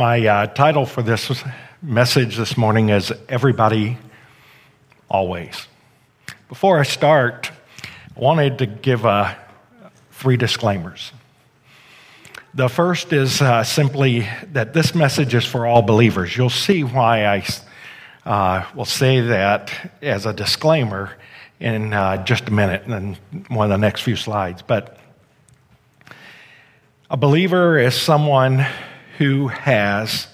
My uh, title for this message this morning is Everybody Always. Before I start, I wanted to give uh, three disclaimers. The first is uh, simply that this message is for all believers. You'll see why I uh, will say that as a disclaimer in uh, just a minute and one of the next few slides. But a believer is someone who has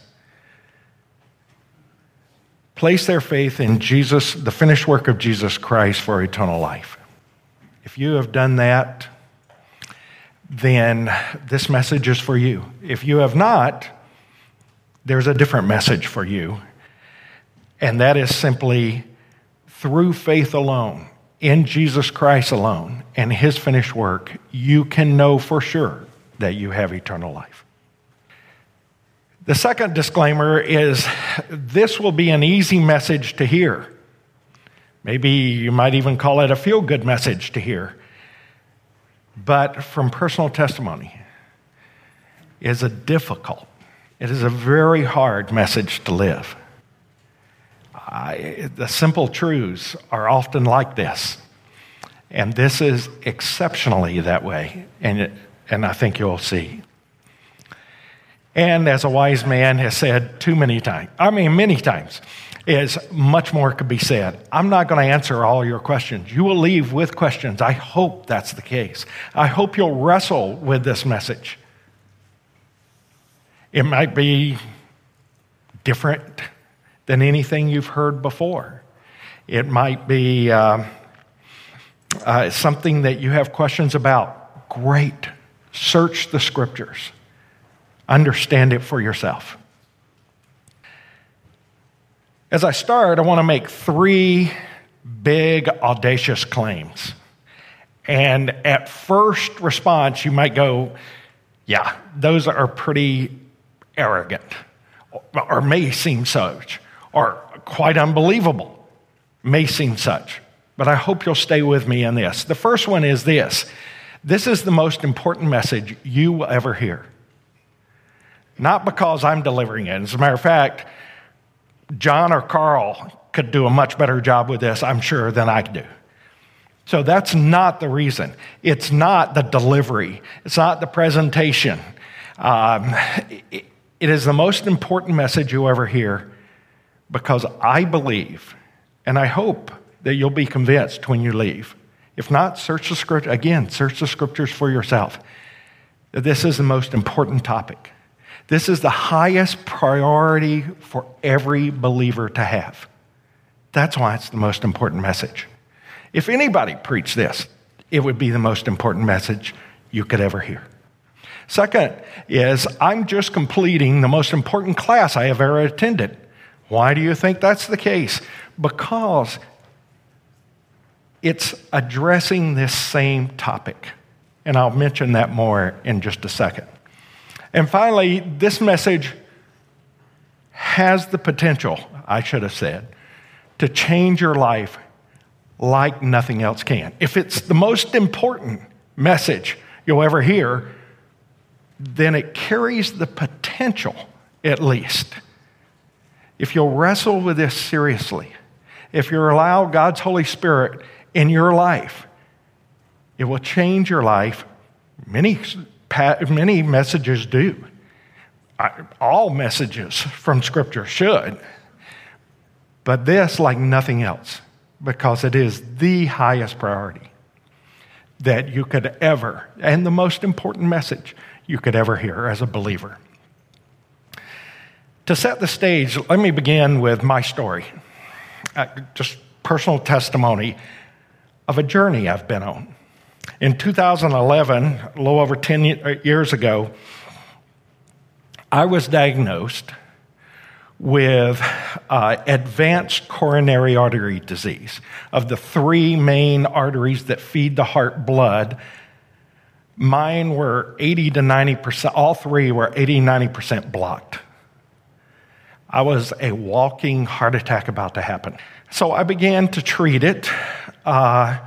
placed their faith in Jesus, the finished work of Jesus Christ for eternal life. If you have done that, then this message is for you. If you have not, there's a different message for you. And that is simply through faith alone, in Jesus Christ alone, and his finished work, you can know for sure that you have eternal life. The second disclaimer is this will be an easy message to hear. Maybe you might even call it a feel good message to hear. But from personal testimony, is a difficult, it is a very hard message to live. I, the simple truths are often like this. And this is exceptionally that way. And, and I think you'll see. And as a wise man has said too many times, I mean, many times, is much more could be said. I'm not going to answer all your questions. You will leave with questions. I hope that's the case. I hope you'll wrestle with this message. It might be different than anything you've heard before. It might be uh, uh, something that you have questions about. Great. Search the scriptures, understand it for yourself. As I start, I want to make three big, audacious claims. And at first response, you might go, yeah, those are pretty arrogant, or may seem such, or quite unbelievable, may seem such. But I hope you'll stay with me in this. The first one is this this is the most important message you will ever hear. Not because I'm delivering it. As a matter of fact, John or Carl could do a much better job with this, I'm sure, than I do. So that's not the reason. It's not the delivery, it's not the presentation. Um, it, it is the most important message you ever hear because I believe and I hope that you'll be convinced when you leave. If not, search the script again, search the scriptures for yourself. This is the most important topic. This is the highest priority for every believer to have. That's why it's the most important message. If anybody preached this, it would be the most important message you could ever hear. Second is, I'm just completing the most important class I have ever attended. Why do you think that's the case? Because it's addressing this same topic. And I'll mention that more in just a second. And finally, this message has the potential, I should have said, to change your life like nothing else can. If it's the most important message you'll ever hear, then it carries the potential, at least. If you'll wrestle with this seriously, if you allow God's Holy Spirit in your life, it will change your life. Many many messages do. All messages from Scripture should. But this, like nothing else, because it is the highest priority that you could ever, and the most important message you could ever hear as a believer. To set the stage, let me begin with my story, uh, just personal testimony of a journey I've been on. In 2011, a little over 10 uh, years ago, I was diagnosed with uh, advanced coronary artery disease. Of the three main arteries that feed the heart blood, mine were 80 to 90%, all three were 80, 90% blocked. I was a walking heart attack about to happen. So I began to treat it. Uh,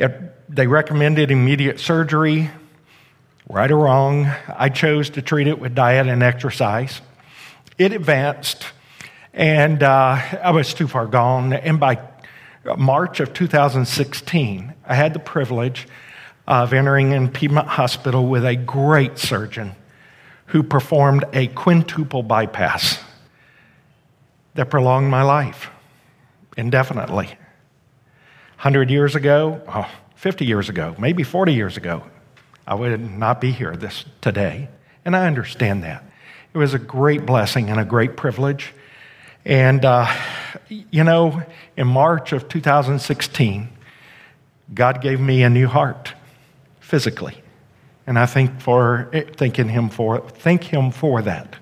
it they recommended immediate surgery. Right or wrong, I chose to treat it with diet and exercise. it advanced, and uh, I was too far gone. And by March of 2016, I had the privilege of entering in Piedmont Hospital with a great surgeon who performed a quintuple bypass that prolonged my life indefinitely. 100 years ago, oh, 50 years ago, maybe 40 years ago, I would not be here this today. And I understand that. It was a great blessing and a great privilege. And, uh, you know, in March of 2016, God gave me a new heart physically. And I thank, for, thanking him for, thank him for that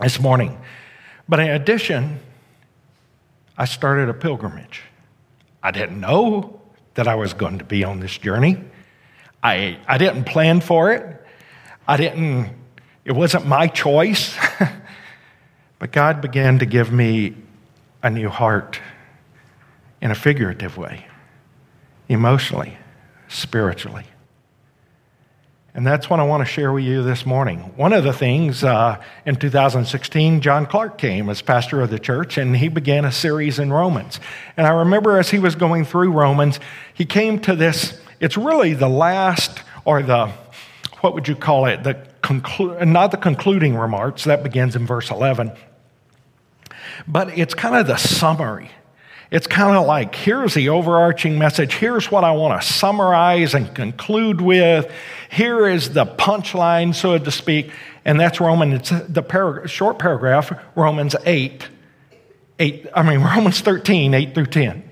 this morning. But in addition, I started a pilgrimage. I didn't know that I was going to be on this journey. I, I didn't plan for it. I didn't, it wasn't my choice. but God began to give me a new heart in a figurative way, emotionally, spiritually. And that's what I want to share with you this morning. One of the things uh, in 2016, John Clark came as pastor of the church and he began a series in Romans. And I remember as he was going through Romans, he came to this, it's really the last or the, what would you call it? The conclu- not the concluding remarks, that begins in verse 11, but it's kind of the summary it's kind of like here's the overarching message. Here's what I want to summarize and conclude with. Here is the punchline, so to speak. And that's Romans, it's the par- short paragraph, Romans 8, 8, I mean, Romans 13, 8 through 10.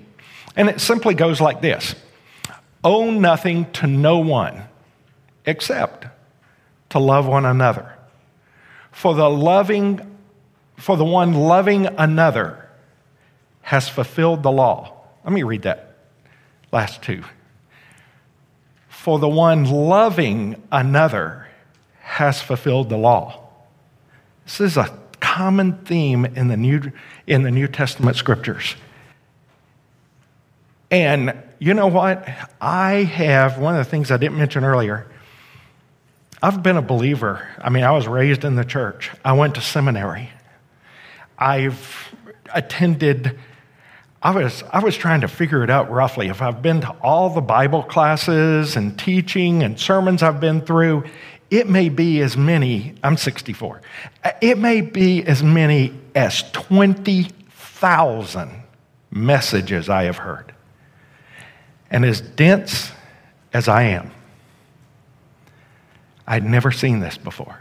And it simply goes like this Owe nothing to no one except to love one another. For the loving, for the one loving another, has fulfilled the law. Let me read that last two. For the one loving another has fulfilled the law. This is a common theme in the New, in the New Testament scriptures. And you know what? I have one of the things I didn't mention earlier. I've been a believer. I mean, I was raised in the church, I went to seminary. I've attended I was, I was trying to figure it out roughly. If I've been to all the Bible classes and teaching and sermons I've been through, it may be as many, I'm 64, it may be as many as 20,000 messages I have heard. And as dense as I am, I'd never seen this before.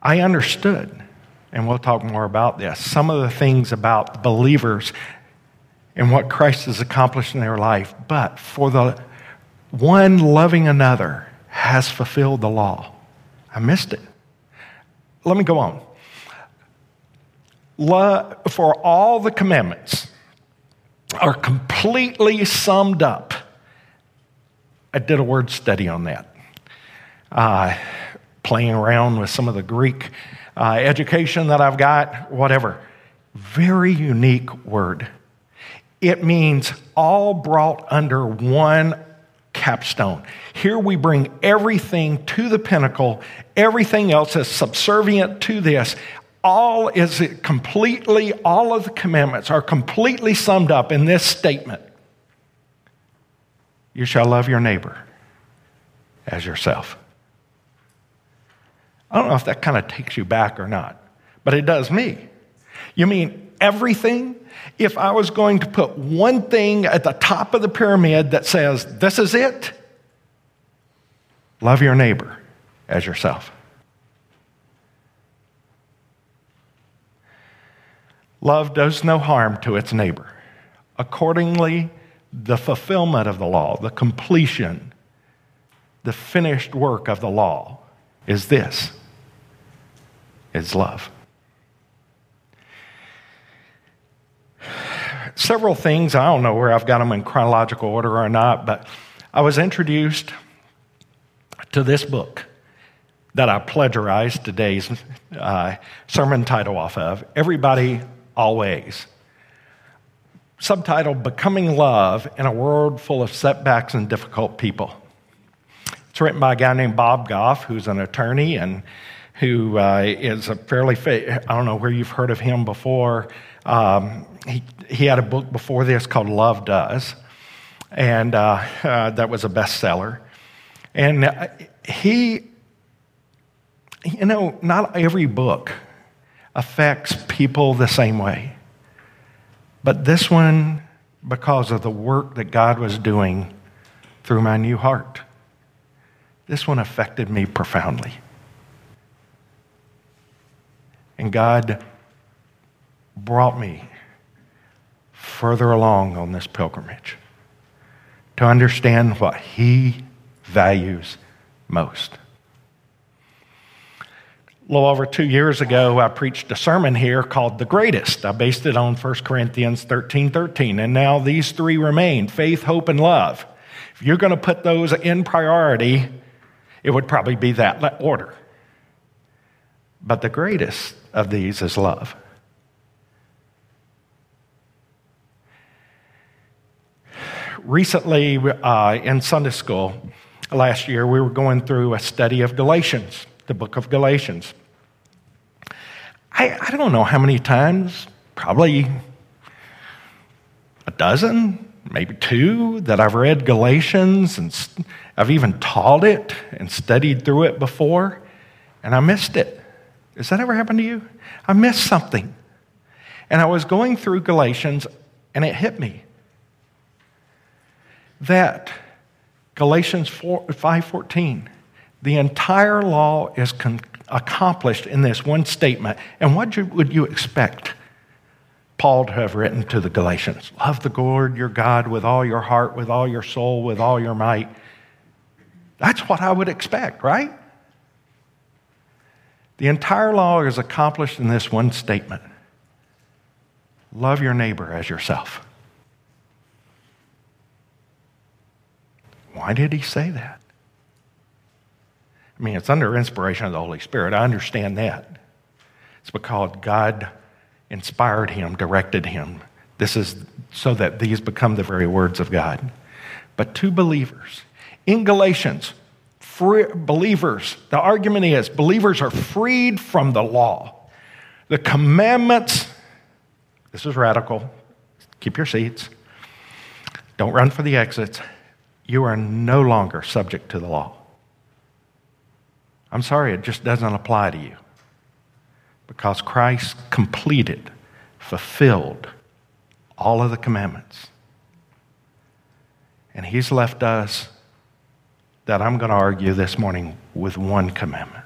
I understood and we'll talk more about this. Some of the things about believers and what Christ has accomplished in their life, but for the one loving another has fulfilled the law. I missed it. Let me go on. For all the commandments are completely summed up. I did a word study on that, uh, playing around with some of the Greek uh, education that I've got, whatever. Very unique word. It means all brought under one capstone. Here we bring everything to the pinnacle, everything else is subservient to this. All is completely, all of the commandments are completely summed up in this statement You shall love your neighbor as yourself. I don't know if that kind of takes you back or not, but it does me. You mean everything? If I was going to put one thing at the top of the pyramid that says, this is it, love your neighbor as yourself. Love does no harm to its neighbor. Accordingly, the fulfillment of the law, the completion, the finished work of the law is this is love. Several things, I don't know where I've got them in chronological order or not, but I was introduced to this book that I plagiarized today's uh, sermon title off of Everybody Always. Subtitled Becoming Love in a World Full of Setbacks and Difficult People. It's written by a guy named Bob Goff, who's an attorney and who uh, is a fairly, fa- I don't know where you've heard of him before. Um, he, he had a book before this called Love Does, and uh, uh, that was a bestseller. And uh, he, you know, not every book affects people the same way. But this one, because of the work that God was doing through my new heart, this one affected me profoundly. And God brought me further along on this pilgrimage to understand what He values most. A little over two years ago, I preached a sermon here called The Greatest. I based it on 1 Corinthians 13 13. And now these three remain faith, hope, and love. If you're going to put those in priority, it would probably be that order. But the greatest of these is love. Recently, uh, in Sunday school last year, we were going through a study of Galatians, the book of Galatians. I, I don't know how many times, probably a dozen, maybe two, that I've read Galatians and I've even taught it and studied through it before, and I missed it. Has that ever happened to you? I missed something. And I was going through Galatians, and it hit me that Galatians 5:14, the entire law is con- accomplished in this one statement. And what would you expect Paul to have written to the Galatians? Love the Lord your God with all your heart, with all your soul, with all your might. That's what I would expect, right? The entire law is accomplished in this one statement love your neighbor as yourself. Why did he say that? I mean, it's under inspiration of the Holy Spirit. I understand that. It's because God inspired him, directed him. This is so that these become the very words of God. But to believers, in Galatians, free, believers, the argument is believers are freed from the law. The commandments, this is radical. Keep your seats. Don't run for the exits. You are no longer subject to the law. I'm sorry, it just doesn't apply to you. Because Christ completed, fulfilled all of the commandments. And He's left us that I'm going to argue this morning with one commandment.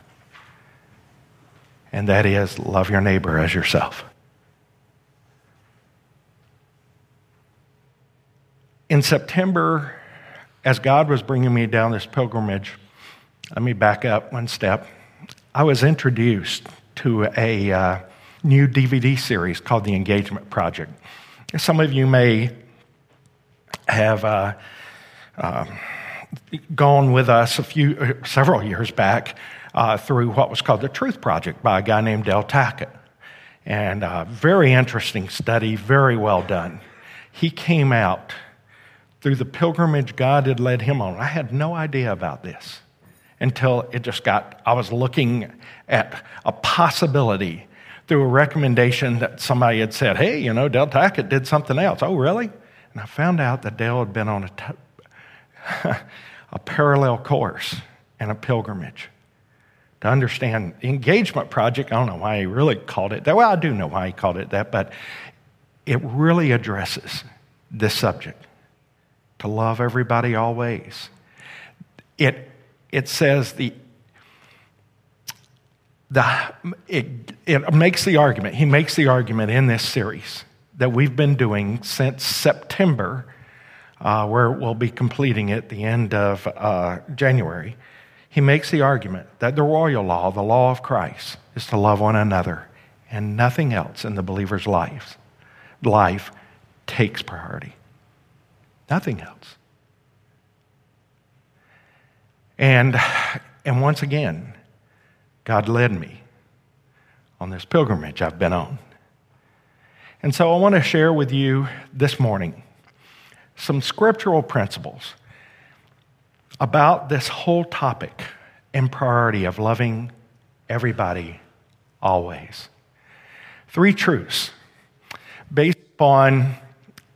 And that is love your neighbor as yourself. In September, as God was bringing me down this pilgrimage, let me back up one step. I was introduced to a uh, new DVD series called The Engagement Project. Some of you may have uh, uh, gone with us a few, uh, several years back uh, through what was called the Truth Project by a guy named Del Tackett. And uh, very interesting study, very well done. He came out through the pilgrimage God had led him on. I had no idea about this until it just got, I was looking at a possibility through a recommendation that somebody had said, hey, you know, Del Tackett did something else. Oh, really? And I found out that Del had been on a, t- a parallel course and a pilgrimage to understand the engagement project. I don't know why he really called it that. Well, I do know why he called it that, but it really addresses this subject to love everybody always. It it says the, the it, it makes the argument, he makes the argument in this series that we've been doing since September, uh, where we'll be completing it the end of uh, January. He makes the argument that the royal law, the law of Christ, is to love one another, and nothing else in the believer's life, life takes priority. Nothing else. And, and once again, God led me on this pilgrimage I've been on. And so I want to share with you this morning some scriptural principles about this whole topic and priority of loving everybody always. Three truths based upon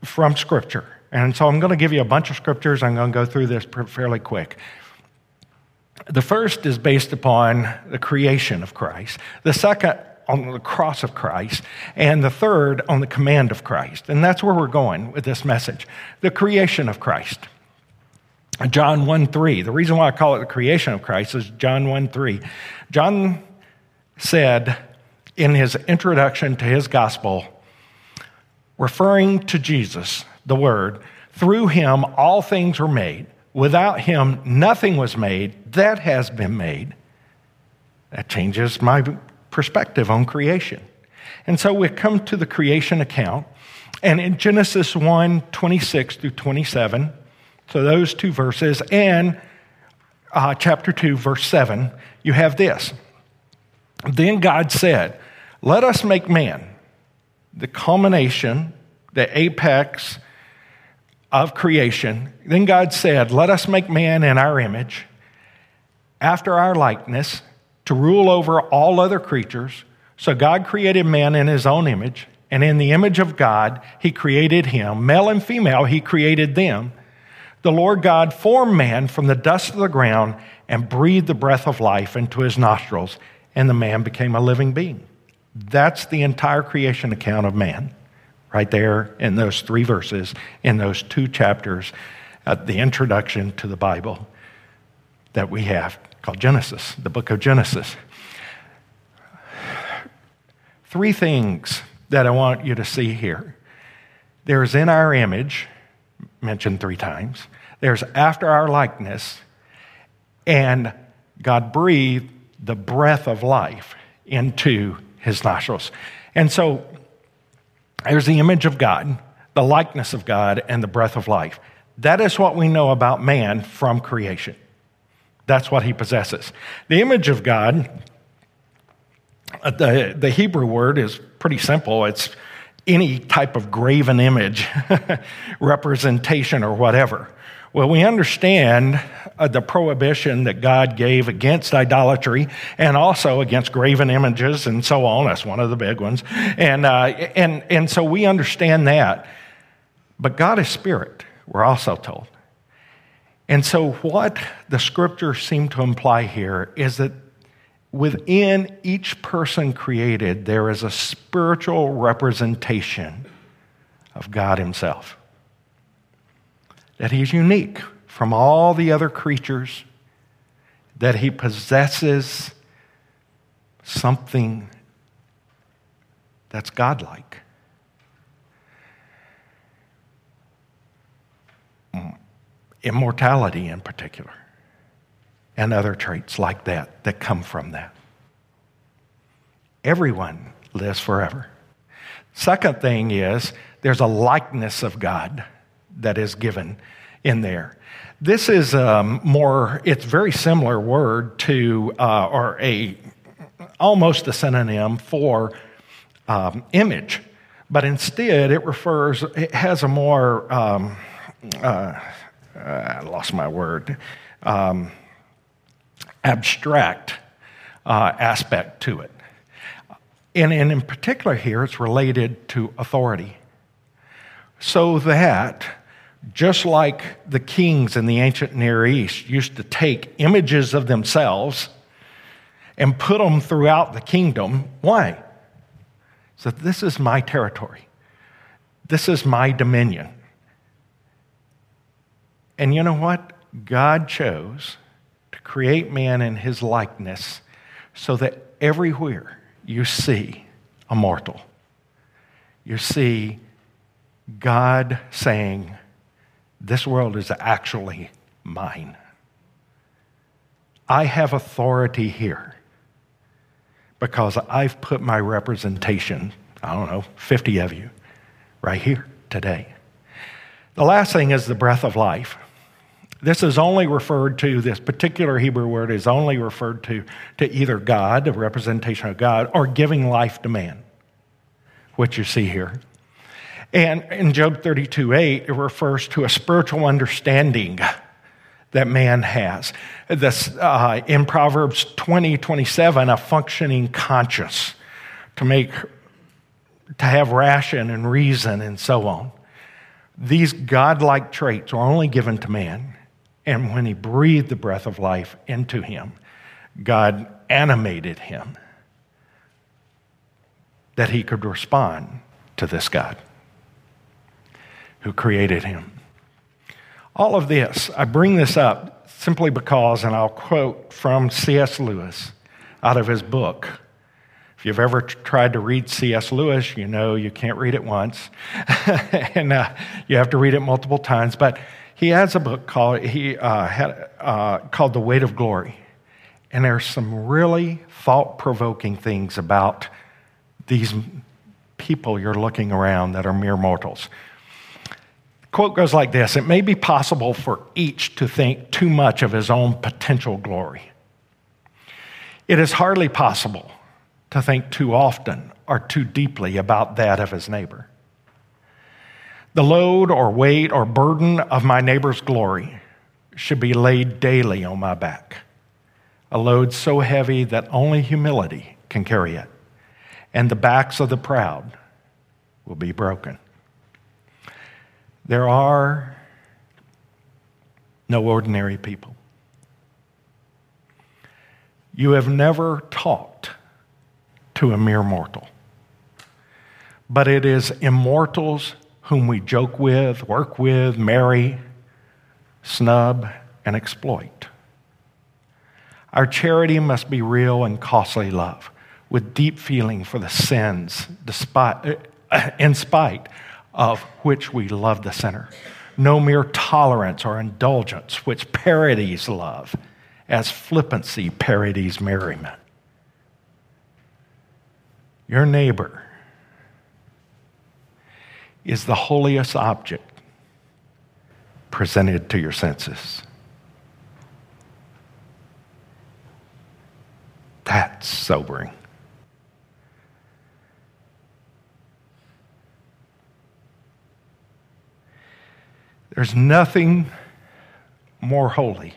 from Scripture. And so I'm going to give you a bunch of scriptures. I'm going to go through this fairly quick. The first is based upon the creation of Christ. The second on the cross of Christ, and the third on the command of Christ. And that's where we're going with this message the creation of Christ. John 1 3. The reason why I call it the creation of Christ is John 1 3. John said in his introduction to his gospel, referring to Jesus, the Word, through him all things were made. Without him, nothing was made that has been made. That changes my perspective on creation. And so we come to the creation account. And in Genesis 1 26 through 27, so those two verses, and uh, chapter 2, verse 7, you have this. Then God said, Let us make man, the culmination, the apex of creation. Then God said, Let us make man in our image, after our likeness, to rule over all other creatures. So God created man in his own image, and in the image of God, he created him. Male and female, he created them. The Lord God formed man from the dust of the ground and breathed the breath of life into his nostrils, and the man became a living being. That's the entire creation account of man right there in those three verses, in those two chapters, at the introduction to the Bible that we have called Genesis, the book of Genesis. Three things that I want you to see here. There's in our image, mentioned three times, there's after our likeness, and God breathed the breath of life into his nostrils. And so there's the image of God, the likeness of God, and the breath of life. That is what we know about man from creation. That's what he possesses. The image of God, uh, the, the Hebrew word is pretty simple. It's any type of graven image, representation, or whatever. Well, we understand uh, the prohibition that God gave against idolatry and also against graven images and so on. That's one of the big ones. And, uh, and, and so we understand that. But God is spirit, we're also told. And so, what the scriptures seem to imply here is that within each person created, there is a spiritual representation of God Himself that he's unique from all the other creatures, that he possesses something that's godlike. Immortality, in particular, and other traits like that that come from that. Everyone lives forever. Second thing is there's a likeness of God that is given in there. This is um, more, it's very similar word to, uh, or a, almost a synonym for um, image, but instead it refers, it has a more, um, uh, I lost my word, um, abstract uh, aspect to it. And, and in particular here, it's related to authority. So that just like the kings in the ancient Near East used to take images of themselves and put them throughout the kingdom. Why? So this is my territory. This is my dominion. And you know what? God chose to create man in his likeness so that everywhere you see a mortal, you see God saying, this world is actually mine. I have authority here because I've put my representation, I don't know, 50 of you, right here today. The last thing is the breath of life. This is only referred to, this particular Hebrew word is only referred to, to either God, the representation of God, or giving life to man, which you see here. And in Job 32 8, it refers to a spiritual understanding that man has. This, uh, in Proverbs 20, 27, a functioning conscience to make, to have ration and reason and so on. These godlike traits are only given to man. And when he breathed the breath of life into him, God animated him that he could respond to this God who created him. All of this, I bring this up simply because, and I'll quote from C.S. Lewis out of his book. If you've ever tried to read C.S. Lewis, you know you can't read it once, and uh, you have to read it multiple times. But he has a book called he uh, had uh, called The Weight of Glory, and there's some really thought-provoking things about these people you're looking around that are mere mortals quote goes like this It may be possible for each to think too much of his own potential glory. It is hardly possible to think too often or too deeply about that of his neighbor. The load or weight or burden of my neighbor's glory should be laid daily on my back, a load so heavy that only humility can carry it, and the backs of the proud will be broken. There are no ordinary people. You have never talked to a mere mortal, but it is immortals whom we joke with, work with, marry, snub, and exploit. Our charity must be real and costly love, with deep feeling for the sins, despite, uh, in spite of which we love the sinner. No mere tolerance or indulgence, which parodies love, as flippancy parodies merriment. Your neighbor is the holiest object presented to your senses. That's sobering. There's nothing more holy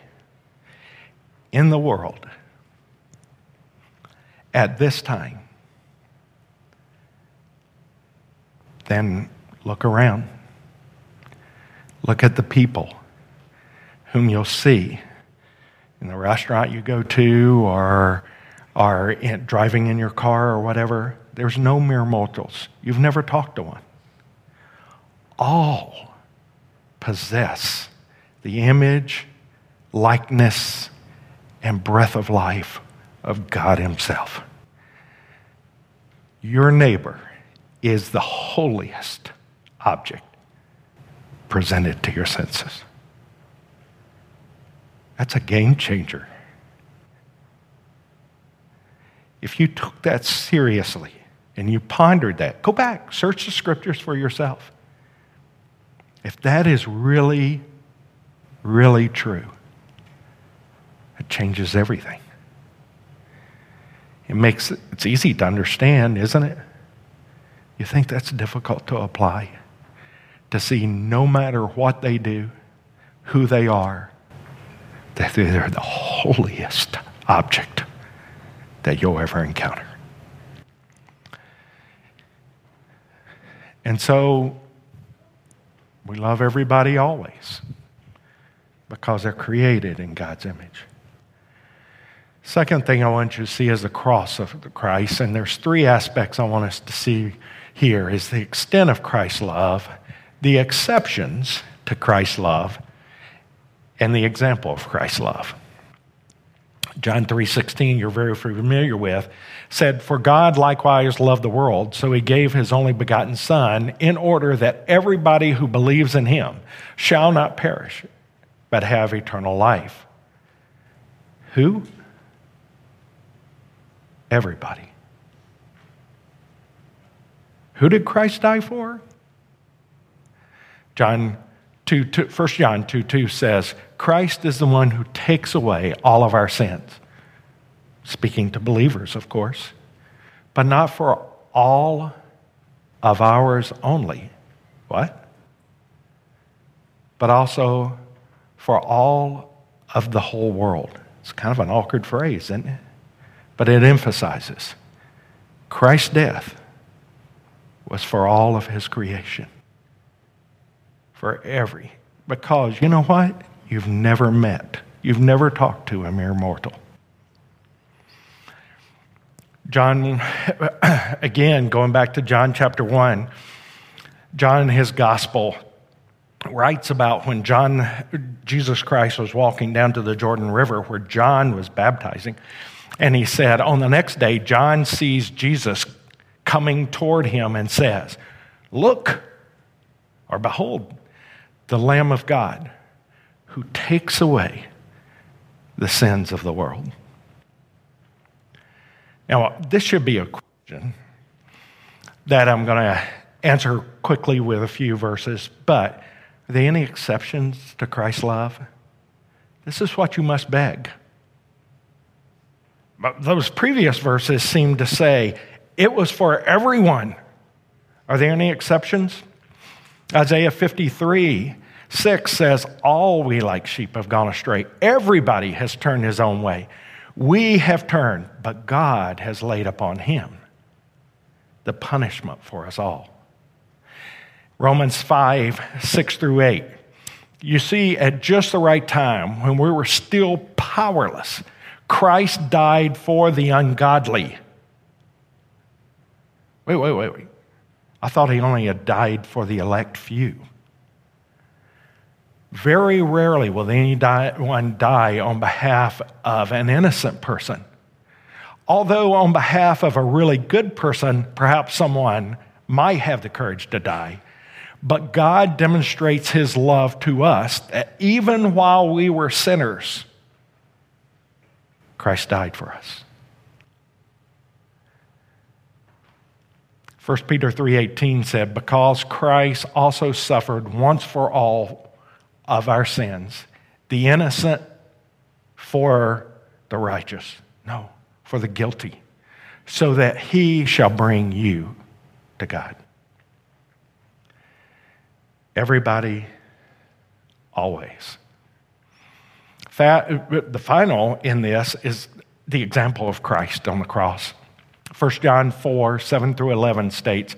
in the world at this time than look around. Look at the people whom you'll see in the restaurant you go to or, in, driving in your car or whatever. There's no mere mortals. You've never talked to one. All possess the image, likeness, and breath of life of God Himself. Your neighbor is the holiest object presented to your senses. That's a game changer. If you took that seriously and you pondered that, go back, search the scriptures for yourself. If that is really, really true, it changes everything. It makes it, it's easy to understand, isn't it? You think that's difficult to apply? To see no matter what they do, who they are, that they're the holiest object that you'll ever encounter. And so we love everybody always because they're created in God's image. Second thing I want you to see is the cross of Christ, and there's three aspects I want us to see here is the extent of Christ's love, the exceptions to Christ's love, and the example of Christ's love. John 3:16 you're very familiar with said for God likewise loved the world so he gave his only begotten son in order that everybody who believes in him shall not perish but have eternal life. Who? Everybody. Who did Christ die for? John 2, 2, 1 John 2 2 says, Christ is the one who takes away all of our sins. Speaking to believers, of course, but not for all of ours only. What? But also for all of the whole world. It's kind of an awkward phrase, isn't it? But it emphasizes Christ's death was for all of his creation. For every. Because you know what? You've never met, you've never talked to a mere mortal. John, again, going back to John chapter 1, John in his gospel writes about when John, Jesus Christ, was walking down to the Jordan River where John was baptizing. And he said, On the next day, John sees Jesus coming toward him and says, Look, or behold, the Lamb of God who takes away the sins of the world. Now, this should be a question that I'm going to answer quickly with a few verses, but are there any exceptions to Christ's love? This is what you must beg. But those previous verses seem to say it was for everyone. Are there any exceptions? Isaiah 53 6 says, All we like sheep have gone astray. Everybody has turned his own way. We have turned, but God has laid upon him the punishment for us all. Romans 5 6 through 8. You see, at just the right time, when we were still powerless, Christ died for the ungodly. Wait, wait, wait, wait. I thought he only had died for the elect few. Very rarely will anyone die on behalf of an innocent person. Although, on behalf of a really good person, perhaps someone might have the courage to die. But God demonstrates his love to us that even while we were sinners, Christ died for us. 1 Peter 3:18 said because Christ also suffered once for all of our sins, the innocent for the righteous. No, for the guilty, so that he shall bring you to God. Everybody, always. The final in this is the example of Christ on the cross. 1 John 4 7 through 11 states,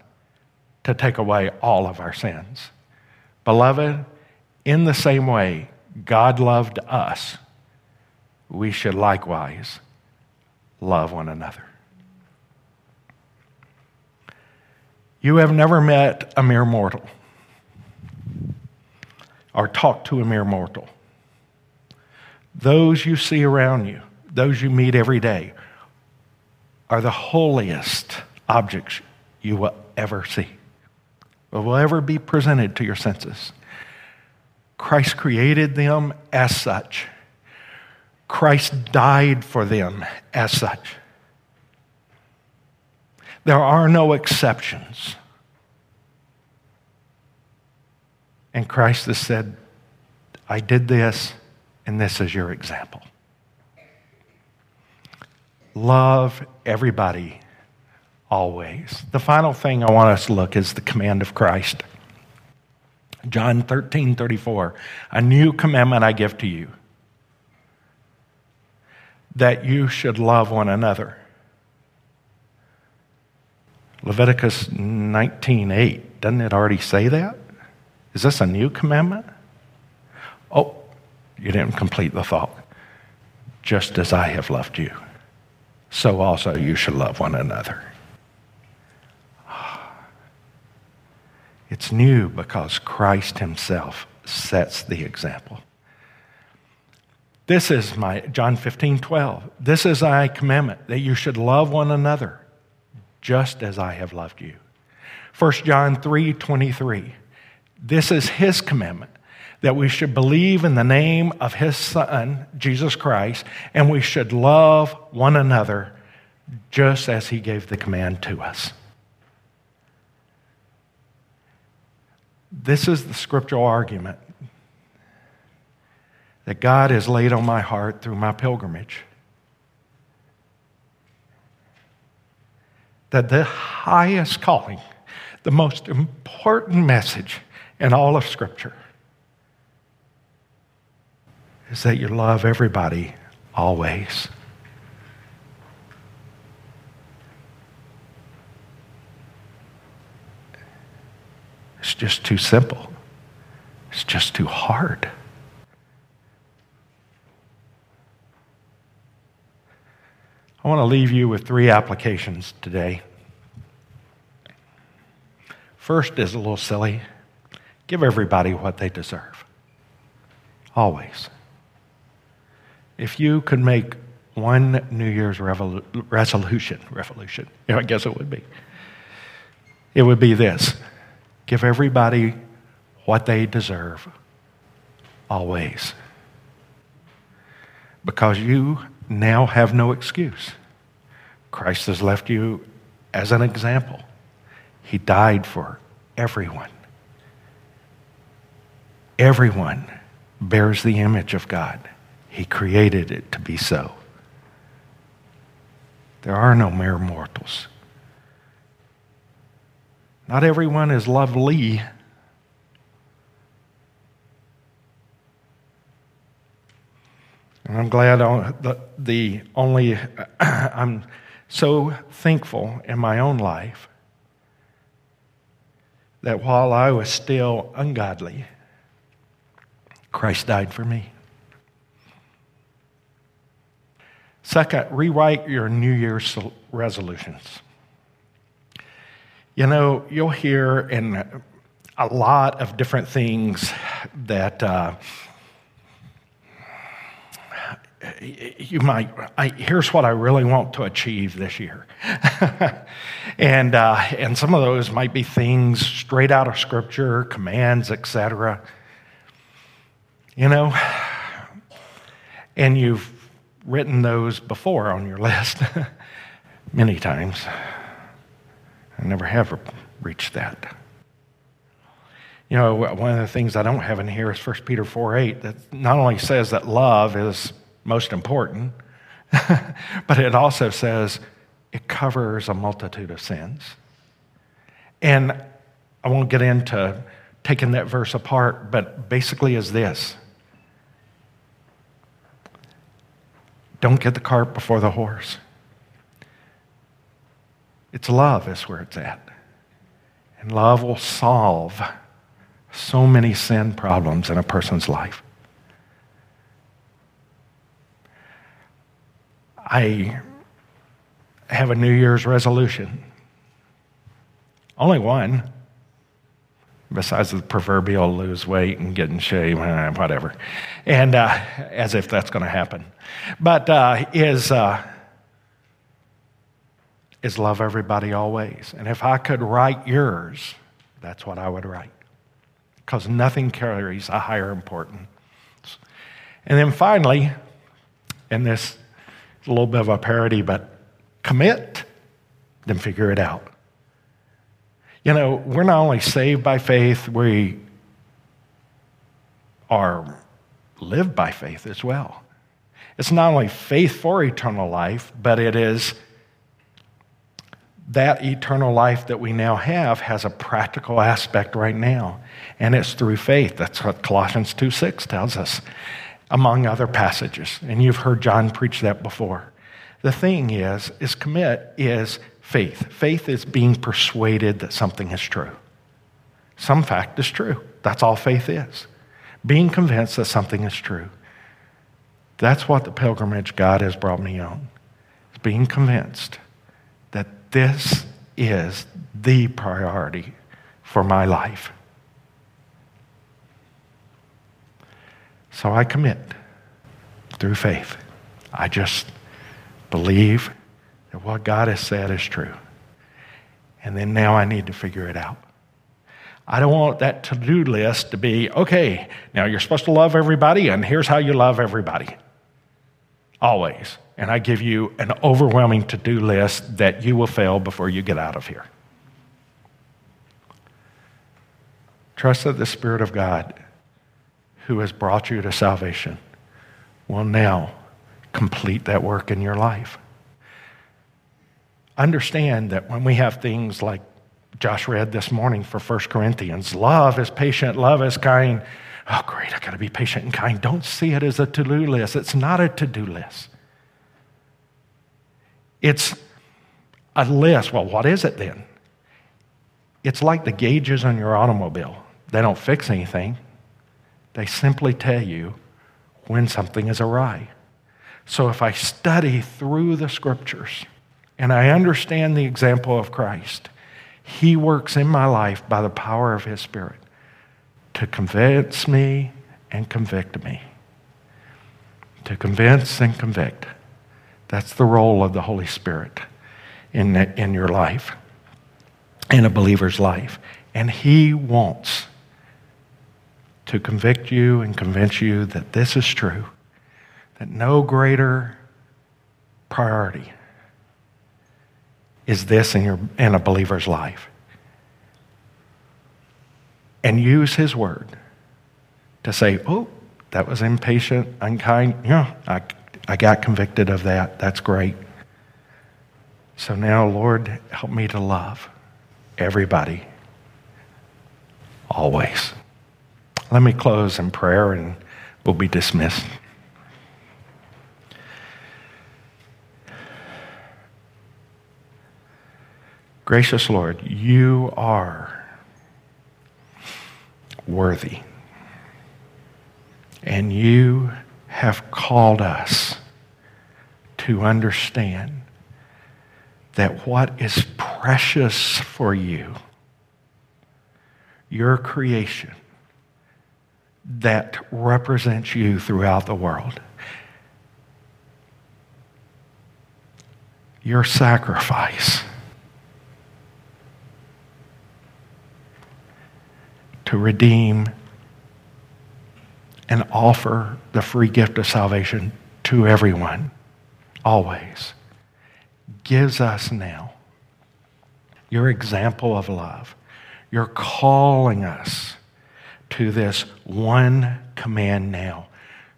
to take away all of our sins. Beloved, in the same way God loved us, we should likewise love one another. You have never met a mere mortal or talked to a mere mortal. Those you see around you, those you meet every day, are the holiest objects you will ever see will ever be presented to your senses. Christ created them as such. Christ died for them as such. There are no exceptions. And Christ has said, I did this, and this is your example. Love everybody always. The final thing I want us to look is the command of Christ. John 13, 34. A new commandment I give to you that you should love one another. Leviticus 19, 8. Doesn't it already say that? Is this a new commandment? Oh, you didn't complete the thought. Just as I have loved you, so also you should love one another. It's new because Christ Himself sets the example. This is my, John 15, 12. This is my commandment that you should love one another just as I have loved you. 1 John 3, 23. This is His commandment that we should believe in the name of his Son, Jesus Christ, and we should love one another just as he gave the command to us. This is the scriptural argument that God has laid on my heart through my pilgrimage. That the highest calling, the most important message in all of Scripture, is that you love everybody always. It's just too simple. It's just too hard. I want to leave you with three applications today. First is a little silly give everybody what they deserve. Always. If you could make one New Year's revolu- resolution, revolution, yeah, I guess it would be, it would be this give everybody what they deserve, always. Because you now have no excuse. Christ has left you as an example. He died for everyone. Everyone bears the image of God. He created it to be so. There are no mere mortals. Not everyone is lovely. And I'm glad the, the only, I'm so thankful in my own life that while I was still ungodly, Christ died for me. Second, rewrite your New Year's resolutions. You know, you'll hear in a lot of different things that uh, you might, I, here's what I really want to achieve this year. and, uh, and some of those might be things straight out of Scripture, commands, etc. You know, and you've written those before on your list many times. I never have reached that. You know, one of the things I don't have in here is 1 Peter 4 8 that not only says that love is most important, but it also says it covers a multitude of sins. And I won't get into taking that verse apart, but basically is this don't get the cart before the horse. It's love, is where it's at. And love will solve so many sin problems in a person's life. I have a New Year's resolution. Only one, besides the proverbial lose weight and get in shape, eh, whatever. And uh, as if that's going to happen. But uh, is, uh, is love everybody always. And if I could write yours, that's what I would write. Because nothing carries a higher importance. And then finally, and this it's a little bit of a parody, but commit, then figure it out. You know, we're not only saved by faith, we are lived by faith as well. It's not only faith for eternal life, but it is that eternal life that we now have has a practical aspect right now, and it's through faith. That's what Colossians 2 6 tells us among other passages. And you've heard John preach that before. The thing is, is commit is faith. Faith is being persuaded that something is true. Some fact is true. That's all faith is. Being convinced that something is true. That's what the pilgrimage God has brought me on. Is being convinced this is the priority for my life. So I commit through faith. I just believe that what God has said is true. And then now I need to figure it out. I don't want that to do list to be okay, now you're supposed to love everybody, and here's how you love everybody. Always. And I give you an overwhelming to do list that you will fail before you get out of here. Trust that the Spirit of God, who has brought you to salvation, will now complete that work in your life. Understand that when we have things like Josh read this morning for 1 Corinthians love is patient, love is kind. Oh, great, I got to be patient and kind. Don't see it as a to do list. It's not a to do list. It's a list. Well, what is it then? It's like the gauges on your automobile. They don't fix anything, they simply tell you when something is awry. So if I study through the scriptures and I understand the example of Christ, He works in my life by the power of His Spirit to convince me and convict me. To convince and convict. That's the role of the Holy Spirit in, in your life, in a believer's life. And He wants to convict you and convince you that this is true, that no greater priority is this in, your, in a believer's life. And use His word to say, oh, that was impatient, unkind. Yeah, I I got convicted of that. That's great. So now, Lord, help me to love everybody always. Let me close in prayer and we'll be dismissed. Gracious Lord, you are worthy. And you have called us to understand that what is precious for you, your creation, that represents you throughout the world, your sacrifice to redeem and offer the free gift of salvation to everyone, always, gives us now your example of love. You're calling us to this one command now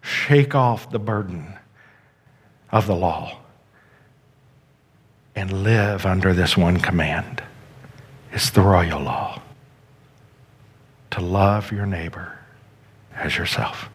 shake off the burden of the law and live under this one command. It's the royal law to love your neighbor as yourself.